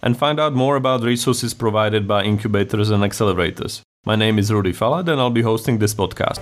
and find out more about resources provided by incubators and accelerators. My name is Rudy Falat, and I'll be hosting this podcast.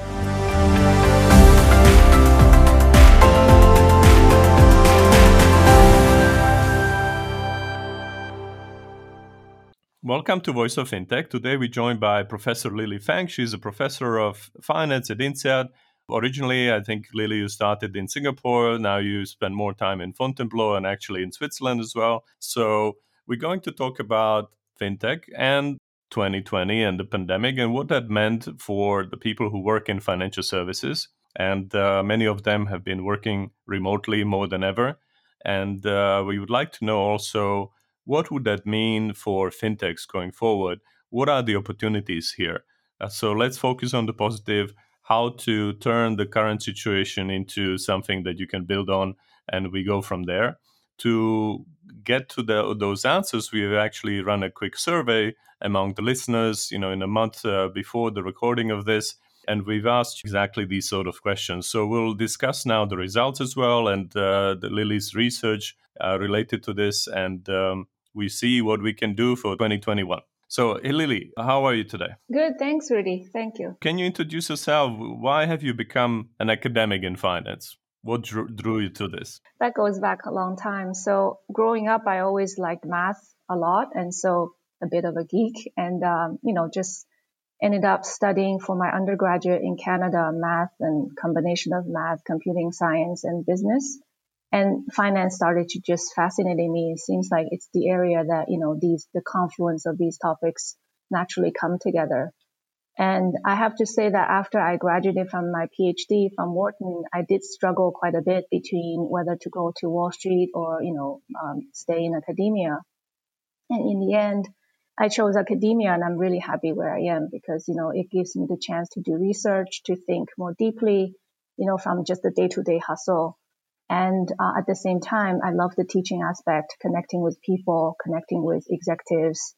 Welcome to Voice of FinTech. Today we're joined by Professor Lily Fang. She's a professor of finance at INSEAD. Originally, I think Lily, you started in Singapore. Now you spend more time in Fontainebleau and actually in Switzerland as well. So we're going to talk about fintech and 2020 and the pandemic and what that meant for the people who work in financial services. And uh, many of them have been working remotely more than ever. And uh, we would like to know also what would that mean for fintechs going forward? What are the opportunities here? Uh, so let's focus on the positive, how to turn the current situation into something that you can build on, and we go from there. To get to the, those answers, we have actually run a quick survey among the listeners, you know, in a month uh, before the recording of this. And we've asked exactly these sort of questions. So we'll discuss now the results as well and uh, the Lily's research uh, related to this. And um, we see what we can do for 2021. So, Lily, how are you today? Good, thanks, Rudy. Thank you. Can you introduce yourself? Why have you become an academic in finance? What drew, drew you to this? That goes back a long time. So, growing up, I always liked math a lot, and so a bit of a geek, and um, you know, just ended up studying for my undergraduate in Canada math and combination of math, computing science, and business and finance started to just fascinate me. It seems like it's the area that, you know, these, the confluence of these topics naturally come together. And I have to say that after I graduated from my PhD from Wharton, I did struggle quite a bit between whether to go to Wall Street or, you know, um, stay in academia. And in the end, I chose academia and I'm really happy where I am because, you know, it gives me the chance to do research, to think more deeply, you know, from just the day to day hustle and uh, at the same time, I love the teaching aspect, connecting with people, connecting with executives,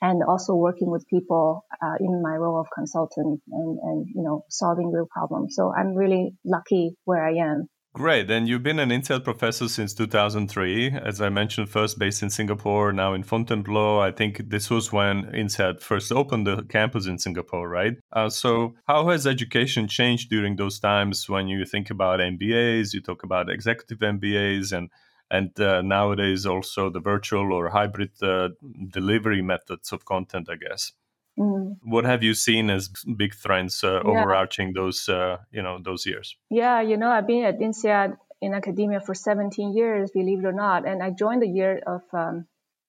and also working with people uh, in my role of consultant and, and, you know, solving real problems. So I'm really lucky where I am. Great. And you've been an INSEAD professor since 2003. As I mentioned, first based in Singapore, now in Fontainebleau. I think this was when INSEAD first opened the campus in Singapore, right? Uh, so, how has education changed during those times when you think about MBAs, you talk about executive MBAs, and and uh, nowadays also the virtual or hybrid uh, delivery methods of content, I guess. Mm. What have you seen as big trends uh, yeah. overarching those uh, you know those years? Yeah, you know, I've been at INSEAD in academia for 17 years, believe it or not, and I joined the year of um,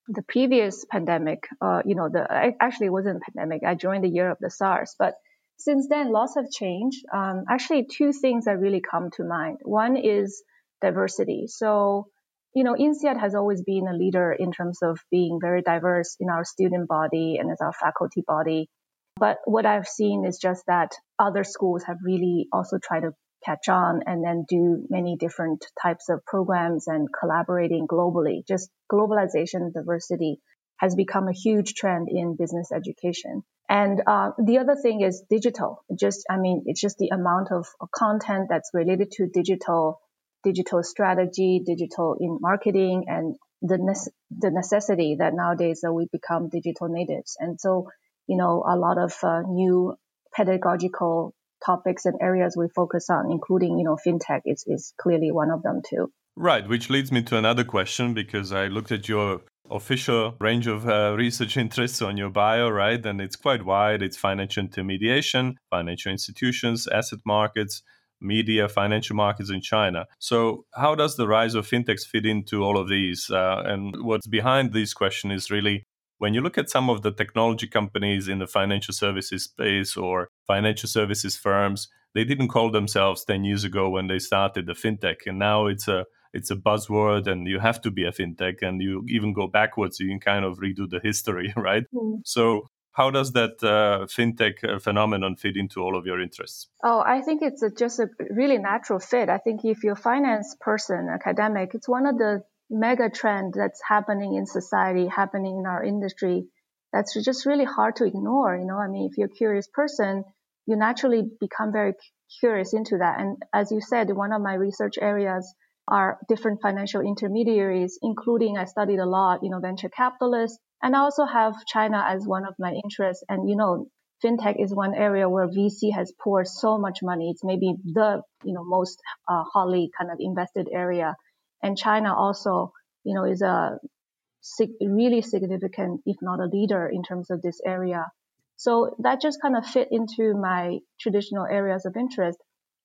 the previous pandemic. Uh, you know, the actually it wasn't a pandemic. I joined the year of the SARS, but since then lots have changed. Um, actually, two things that really come to mind. One is diversity. So you know, INSEAD has always been a leader in terms of being very diverse in our student body and as our faculty body. But what I've seen is just that other schools have really also tried to catch on and then do many different types of programs and collaborating globally. Just globalization, diversity has become a huge trend in business education. And uh, the other thing is digital. Just, I mean, it's just the amount of content that's related to digital digital strategy, digital in marketing, and the ne- the necessity that nowadays that we become digital natives. And so, you know, a lot of uh, new pedagogical topics and areas we focus on, including, you know, fintech is, is clearly one of them too. Right, which leads me to another question because I looked at your official range of uh, research interests on your bio, right? And it's quite wide. It's financial intermediation, financial institutions, asset markets, media, financial markets in China. So, how does the rise of fintechs fit into all of these? Uh, and what's behind this question is really when you look at some of the technology companies in the financial services space or financial services firms, they didn't call themselves 10 years ago when they started the fintech. And now it's a it's a buzzword and you have to be a fintech and you even go backwards you can kind of redo the history right mm. so How does that uh, fintech uh, phenomenon fit into all of your interests? Oh, I think it's a, just a really natural fit. I think if you're a finance person, academic, it's one of the mega trend that's happening in society, happening in our industry. That's just really hard to ignore. You know, I mean, if you're a curious person, you naturally become very curious into that. And as you said, one of my research areas are different financial intermediaries, including I studied a lot, you know, venture capitalists, and I also have China as one of my interests. And, you know, fintech is one area where VC has poured so much money. It's maybe the, you know, most uh, hotly kind of invested area. And China also, you know, is a really significant, if not a leader in terms of this area. So that just kind of fit into my traditional areas of interest.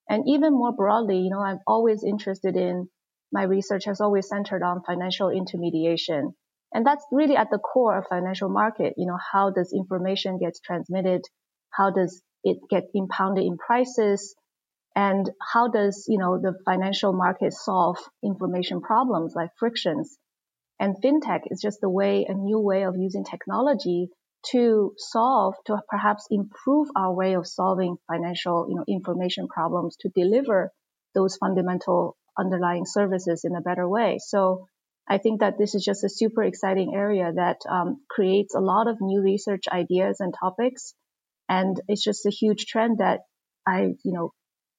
And even more broadly, you know, I'm always interested in my research has always centered on financial intermediation. And that's really at the core of financial market. You know, how does information get transmitted? How does it get impounded in prices? And how does, you know, the financial market solve information problems like frictions? And fintech is just a way, a new way of using technology to solve, to perhaps improve our way of solving financial, you know, information problems to deliver those fundamental underlying services in a better way. So I think that this is just a super exciting area that um, creates a lot of new research ideas and topics. And it's just a huge trend that I, you know,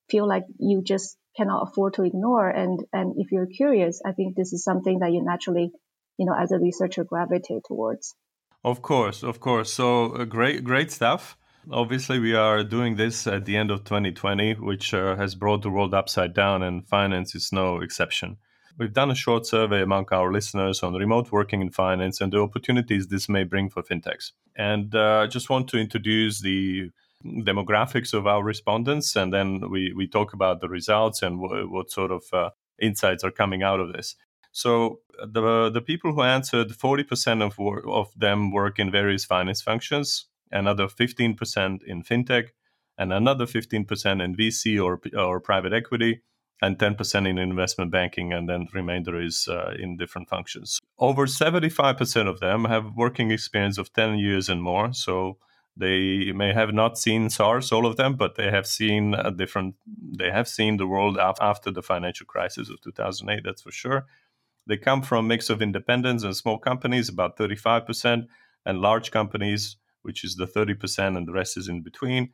feel like you just cannot afford to ignore. And, and if you're curious, I think this is something that you naturally, you know, as a researcher gravitate towards. Of course, of course. So uh, great, great stuff. Obviously, we are doing this at the end of 2020, which uh, has brought the world upside down, and finance is no exception. We've done a short survey among our listeners on remote working in finance and the opportunities this may bring for fintechs. And uh, I just want to introduce the demographics of our respondents, and then we, we talk about the results and w- what sort of uh, insights are coming out of this. So the the people who answered, forty percent of of them work in various finance functions, another fifteen percent in fintech, and another fifteen percent in VC or or private equity, and ten percent in investment banking, and then the remainder is uh, in different functions. Over seventy five percent of them have working experience of ten years and more. So they may have not seen SARS, all of them, but they have seen a different. They have seen the world after the financial crisis of two thousand eight. That's for sure they come from mix of independents and small companies, about 35%, and large companies, which is the 30%, and the rest is in between.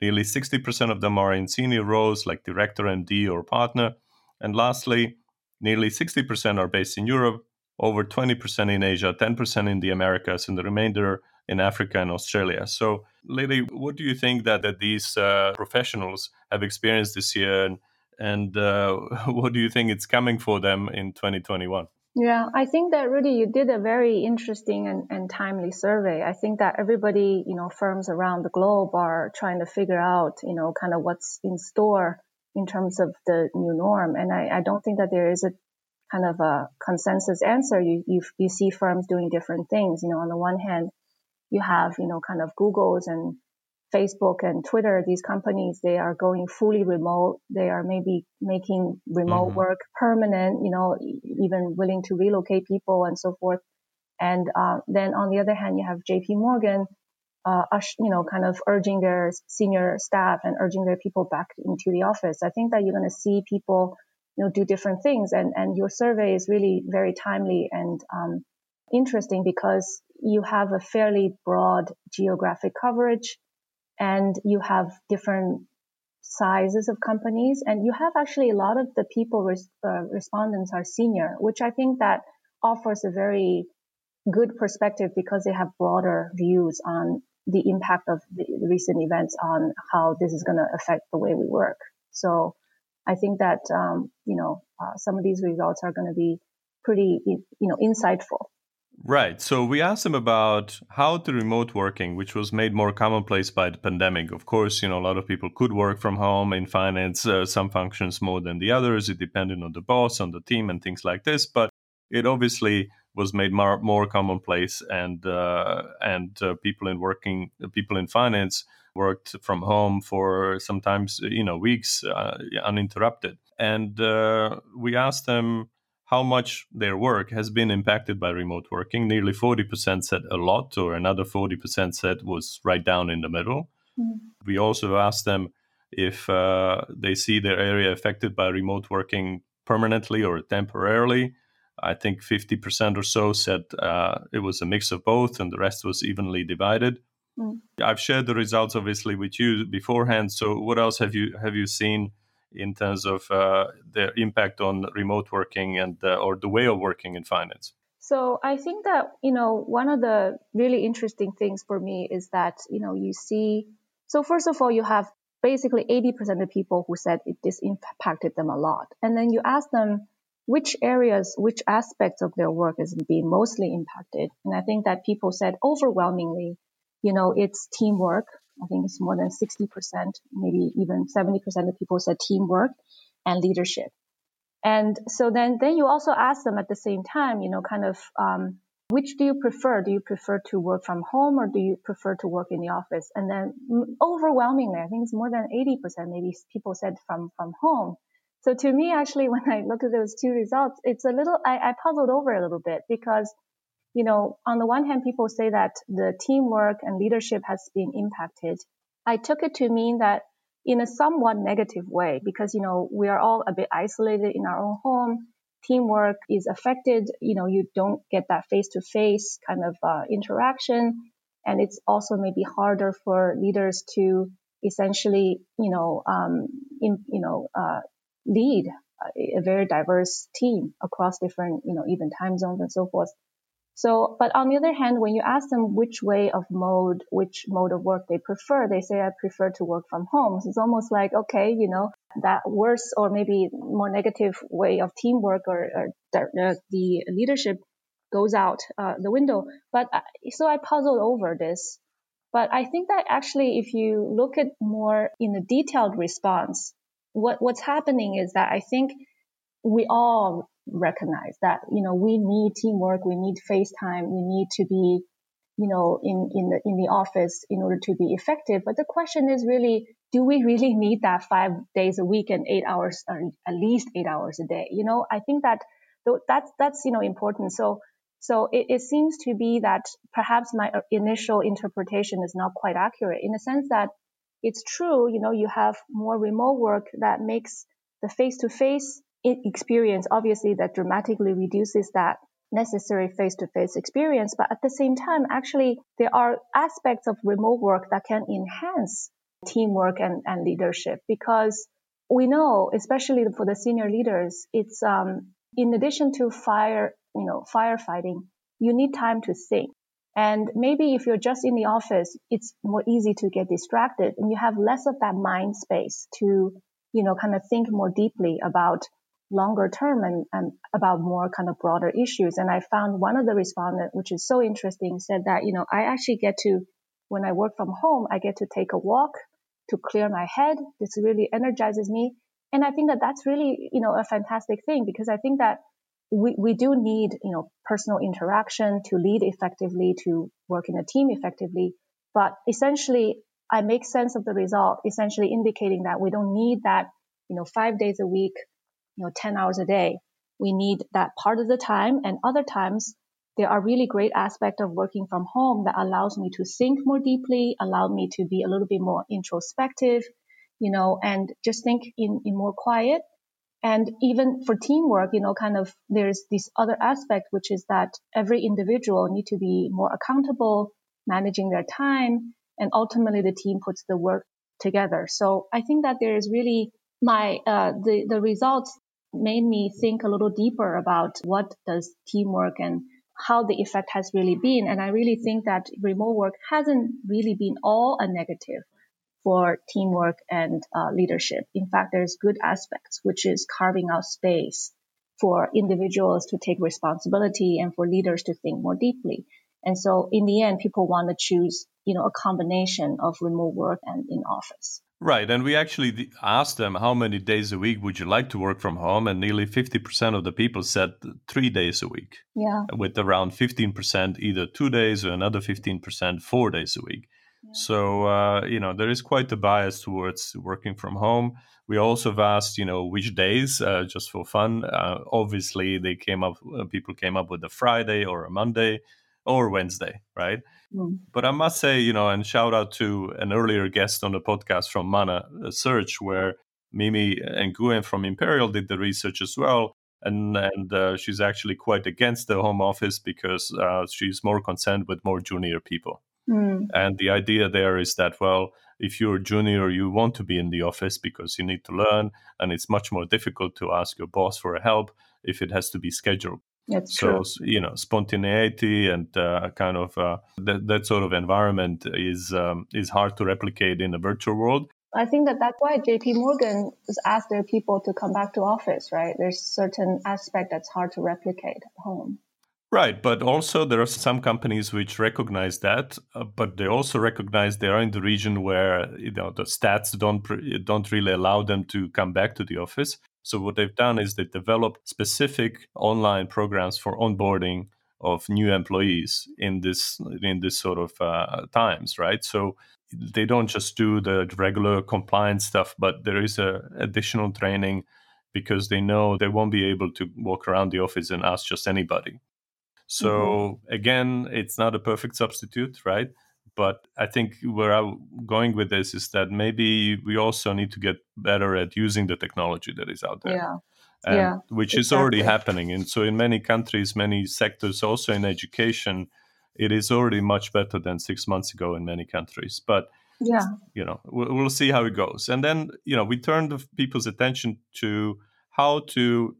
Nearly 60% of them are in senior roles like director, MD, or partner. And lastly, nearly 60% are based in Europe, over 20% in Asia, 10% in the Americas, and the remainder in Africa and Australia. So, Lily, what do you think that, that these uh, professionals have experienced this year? And and uh, what do you think it's coming for them in 2021? Yeah, I think that really you did a very interesting and, and timely survey. I think that everybody, you know, firms around the globe are trying to figure out, you know, kind of what's in store in terms of the new norm. And I, I don't think that there is a kind of a consensus answer. You, you, you see firms doing different things. You know, on the one hand, you have, you know, kind of Google's and Facebook and Twitter, these companies, they are going fully remote. They are maybe making remote mm-hmm. work permanent, you know, even willing to relocate people and so forth. And uh, then on the other hand, you have JP Morgan, uh, you know, kind of urging their senior staff and urging their people back into the office. I think that you're going to see people, you know, do different things. And, and your survey is really very timely and um, interesting because you have a fairly broad geographic coverage and you have different sizes of companies and you have actually a lot of the people res- uh, respondents are senior which i think that offers a very good perspective because they have broader views on the impact of the recent events on how this is going to affect the way we work. So i think that um, you know uh, some of these results are going to be pretty you know insightful Right. So we asked them about how the remote working, which was made more commonplace by the pandemic. Of course, you know, a lot of people could work from home in finance, uh, some functions more than the others. It depended on the boss, on the team, and things like this. But it obviously was made more, more commonplace, and uh, and uh, people in working, people in finance worked from home for sometimes you know weeks uh, uninterrupted. And uh, we asked them how much their work has been impacted by remote working. Nearly 40% said a lot, or another 40% said was right down in the middle. Mm. We also asked them if uh, they see their area affected by remote working permanently or temporarily. I think 50% or so said uh, it was a mix of both, and the rest was evenly divided. Mm. I've shared the results obviously with you beforehand. So, what else have you have you seen in terms of uh, the impact on remote working and uh, or the way of working in finance? So I think that you know one of the really interesting things for me is that you know you see. So first of all, you have basically 80% of people who said it, this impacted them a lot, and then you ask them which areas, which aspects of their work is being mostly impacted, and I think that people said overwhelmingly, you know, it's teamwork, I think it's more than 60%, maybe even 70% of people said teamwork and leadership. And so then, then you also ask them at the same time, you know, kind of, um, which do you prefer? Do you prefer to work from home or do you prefer to work in the office? And then overwhelmingly, I think it's more than 80% maybe people said from, from home. So to me, actually, when I look at those two results, it's a little, I, I puzzled over a little bit because you know, on the one hand, people say that the teamwork and leadership has been impacted. I took it to mean that in a somewhat negative way because, you know, we are all a bit isolated in our own home. Teamwork is affected. You know, you don't get that face to face kind of uh, interaction. And it's also maybe harder for leaders to essentially, you know, um, in, you know, uh, lead a very diverse team across different, you know, even time zones and so forth. So, but on the other hand, when you ask them which way of mode, which mode of work they prefer, they say, I prefer to work from home. So it's almost like, okay, you know, that worse or maybe more negative way of teamwork or, or the, the, leadership goes out uh, the window. But uh, so I puzzled over this. But I think that actually, if you look at more in a detailed response, what, what's happening is that I think we all recognize that, you know, we need teamwork, we need FaceTime, we need to be, you know, in, in the, in the office in order to be effective. But the question is really, do we really need that five days a week and eight hours, or at least eight hours a day? You know, I think that that's, that's, you know, important. So, so it, it seems to be that perhaps my uh, initial interpretation is not quite accurate in the sense that it's true, you know, you have more remote work that makes the face to face experience, obviously that dramatically reduces that necessary face-to-face experience. But at the same time, actually, there are aspects of remote work that can enhance teamwork and, and leadership because we know, especially for the senior leaders, it's, um, in addition to fire, you know, firefighting, you need time to think. And maybe if you're just in the office, it's more easy to get distracted and you have less of that mind space to, you know, kind of think more deeply about longer term and, and about more kind of broader issues. And I found one of the respondents, which is so interesting, said that, you know, I actually get to, when I work from home, I get to take a walk to clear my head. This really energizes me. And I think that that's really, you know, a fantastic thing because I think that we, we do need, you know, personal interaction to lead effectively, to work in a team effectively. But essentially, I make sense of the result, essentially indicating that we don't need that, you know, five days a week you know, 10 hours a day. We need that part of the time and other times there are really great aspects of working from home that allows me to think more deeply, allow me to be a little bit more introspective, you know, and just think in, in more quiet. And even for teamwork, you know, kind of there's this other aspect, which is that every individual need to be more accountable, managing their time, and ultimately the team puts the work together. So I think that there is really my uh, the the results made me think a little deeper about what does teamwork and how the effect has really been. And I really think that remote work hasn't really been all a negative for teamwork and uh, leadership. In fact, there's good aspects, which is carving out space for individuals to take responsibility and for leaders to think more deeply. And so in the end, people want to choose, you know, a combination of remote work and in office. Right. And we actually asked them how many days a week would you like to work from home? And nearly 50% of the people said three days a week. Yeah. With around 15% either two days or another 15% four days a week. Yeah. So, uh, you know, there is quite a bias towards working from home. We also asked, you know, which days, uh, just for fun. Uh, obviously, they came up, uh, people came up with a Friday or a Monday or Wednesday, right? Mm. But I must say, you know, and shout out to an earlier guest on the podcast from Mana Search, where Mimi and Nguyen from Imperial did the research as well. And, and uh, she's actually quite against the home office because uh, she's more concerned with more junior people. Mm. And the idea there is that, well, if you're a junior, you want to be in the office because you need to learn, and it's much more difficult to ask your boss for help if it has to be scheduled. That's so true. you know, spontaneity and uh, kind of uh, that that sort of environment is um, is hard to replicate in a virtual world. I think that that's why J.P. Morgan has asked their people to come back to office. Right? There's certain aspect that's hard to replicate at home. Right, but also there are some companies which recognize that, uh, but they also recognize they are in the region where you know the stats don't don't really allow them to come back to the office. So what they've done is they've developed specific online programs for onboarding of new employees in this in this sort of uh, times, right? So they don't just do the regular compliance stuff, but there is a additional training because they know they won't be able to walk around the office and ask just anybody. So mm-hmm. again, it's not a perfect substitute, right? But I think where I'm going with this is that maybe we also need to get better at using the technology that is out there. Yeah. And, yeah, which exactly. is already happening. And so in many countries, many sectors, also in education, it is already much better than six months ago in many countries. But yeah, you know, we'll, we'll see how it goes. And then, you know, we turn the people's attention to how to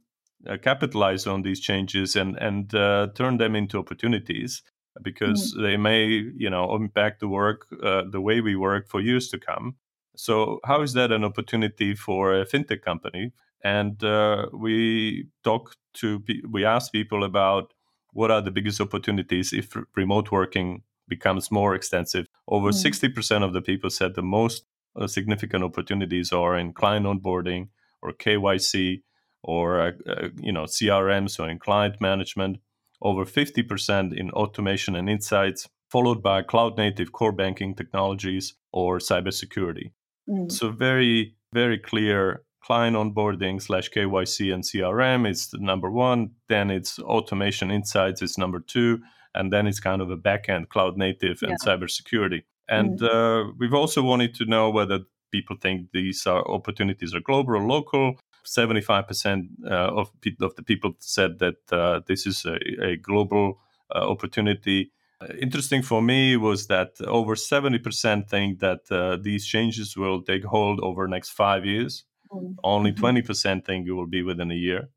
uh, capitalize on these changes and and uh, turn them into opportunities because mm. they may you know impact the work uh, the way we work for years to come so how is that an opportunity for a fintech company and uh, we talk to we ask people about what are the biggest opportunities if remote working becomes more extensive over mm. 60% of the people said the most uh, significant opportunities are in client onboarding or kyc or uh, uh, you know CRM, so in client management, over 50% in automation and insights, followed by cloud native core banking technologies or cybersecurity. Mm. So very very clear client onboarding slash KYC and CRM is the number one. Then it's automation insights is number two, and then it's kind of a backend cloud native and yeah. cybersecurity. And mm. uh, we've also wanted to know whether people think these are opportunities are global or local 75% uh, of, of the people said that uh, this is a, a global uh, opportunity. interesting for me was that over 70% think that these changes will take hold over the next five years. Mm-hmm. Only 20% think it will be within a year.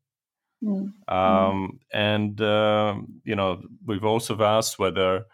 Mm-hmm. Um, and uh, you know, we've also asked whether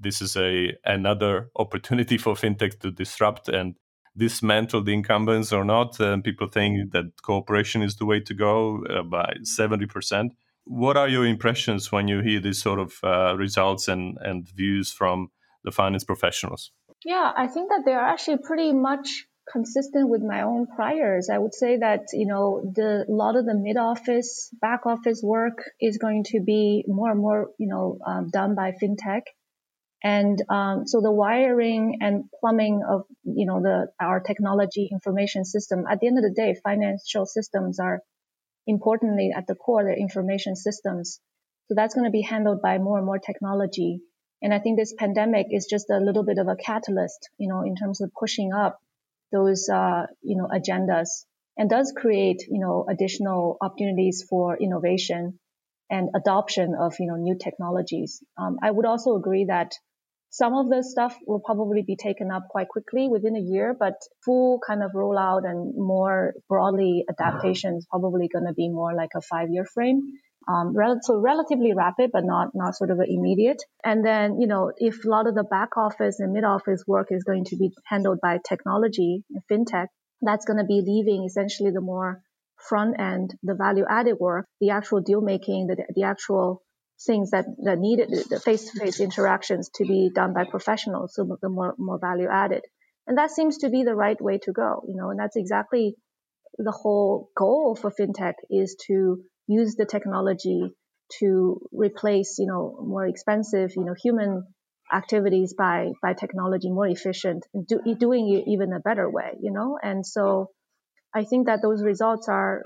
this is a another opportunity for fintech to disrupt and dismantle the incumbents or not. People think that cooperation is the way to go uh, by 70%. What are your impressions when you hear these sort of uh, results and, and views from the finance professionals? Yeah, I think that they're actually pretty much consistent with my own priors. I would say that, you know, the, a lot of the mid office, back office work is going to be more and more, you know, um, done by fintech. And um, so the wiring and plumbing of you know the our technology information system. At the end of the day, financial systems are importantly at the core they're information systems. So that's going to be handled by more and more technology. And I think this pandemic is just a little bit of a catalyst, you know, in terms of pushing up those uh, you know agendas and does create you know additional opportunities for innovation and adoption of you know new technologies. Um, I would also agree that some of the stuff will probably be taken up quite quickly within a year, but full kind of rollout and more broadly adaptation is probably going to be more like a five year frame. Um, rel- so relatively rapid, but not, not sort of immediate. And then, you know, if a lot of the back office and mid office work is going to be handled by technology, and fintech, that's going to be leaving essentially the more front end, the value added work, the actual deal making, the, the actual things that, that needed the face-to-face interactions to be done by professionals, so the more, more value added. And that seems to be the right way to go, you know, and that's exactly the whole goal for fintech is to use the technology to replace, you know, more expensive, you know, human activities by, by technology more efficient and do, doing it even a better way, you know? And so I think that those results are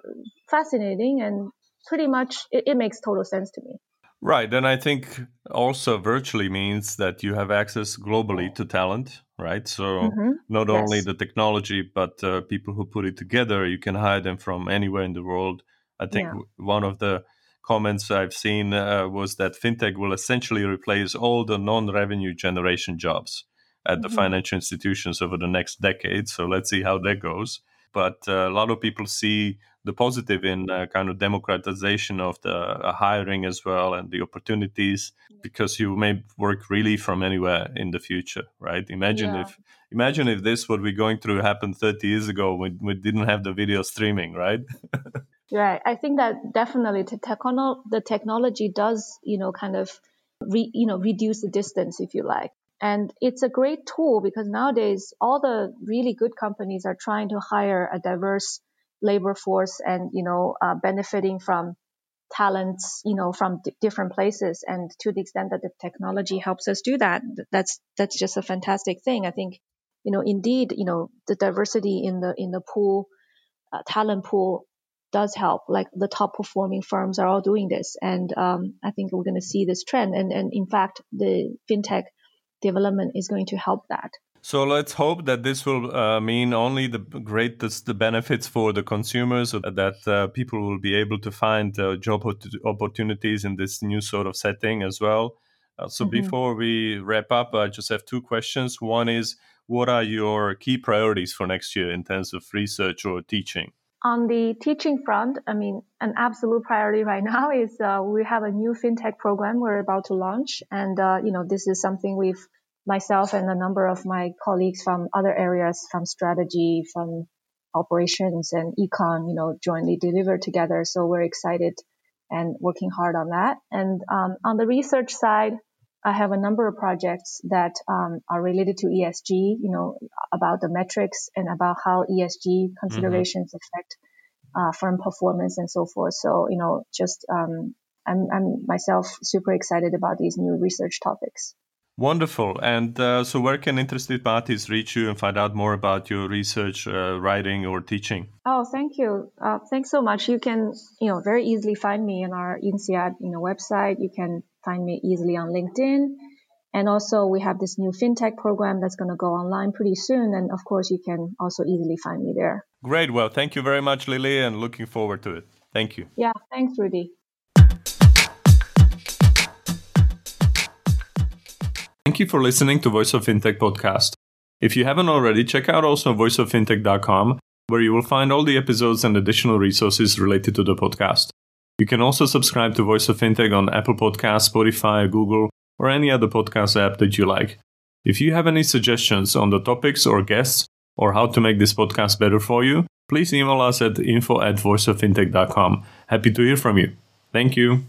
fascinating and pretty much it, it makes total sense to me. Right. And I think also virtually means that you have access globally to talent, right? So mm-hmm. not yes. only the technology, but uh, people who put it together, you can hire them from anywhere in the world. I think yeah. one of the comments I've seen uh, was that fintech will essentially replace all the non revenue generation jobs at mm-hmm. the financial institutions over the next decade. So let's see how that goes. But uh, a lot of people see the positive in uh, kind of democratization of the uh, hiring as well and the opportunities because you may work really from anywhere in the future right? Imagine yeah. if imagine if this what we're going through happened 30 years ago when we didn't have the video streaming right? Right. I think that definitely the, techno- the technology does you know kind of re- you know reduce the distance if you like and it's a great tool because nowadays all the really good companies are trying to hire a diverse labor force and you know uh, benefiting from talents you know from d- different places. And to the extent that the technology helps us do that that's that's just a fantastic thing. I think you know indeed you know the diversity in the in the pool uh, talent pool does help. Like the top performing firms are all doing this. And um, i think we're going to see this trend. And and in fact the fintech development is going to help that so let's hope that this will uh, mean only the greatest the benefits for the consumers, so that uh, people will be able to find uh, job opportunities in this new sort of setting as well. Uh, so mm-hmm. before we wrap up, I just have two questions. One is, what are your key priorities for next year in terms of research or teaching? On the teaching front, I mean, an absolute priority right now is uh, we have a new fintech program we're about to launch, and uh, you know this is something we've myself and a number of my colleagues from other areas, from strategy, from operations and econ, you know, jointly deliver together. So we're excited and working hard on that. And um, on the research side, I have a number of projects that um, are related to ESG, you know, about the metrics and about how ESG considerations mm-hmm. affect uh, firm performance and so forth. So, you know, just um, I'm, I'm myself super excited about these new research topics. Wonderful. And uh, so, where can interested parties reach you and find out more about your research, uh, writing, or teaching? Oh, thank you. Uh, thanks so much. You can, you know, very easily find me on our INSEAD, you know, website. You can find me easily on LinkedIn. And also, we have this new fintech program that's going to go online pretty soon. And of course, you can also easily find me there. Great. Well, thank you very much, Lily, and looking forward to it. Thank you. Yeah. Thanks, Rudy. Thank you for listening to Voice of Fintech podcast. If you haven't already, check out also voiceoffintech.com, where you will find all the episodes and additional resources related to the podcast. You can also subscribe to Voice of Fintech on Apple Podcasts, Spotify, Google, or any other podcast app that you like. If you have any suggestions on the topics or guests, or how to make this podcast better for you, please email us at info at voiceoffintech.com. Happy to hear from you. Thank you.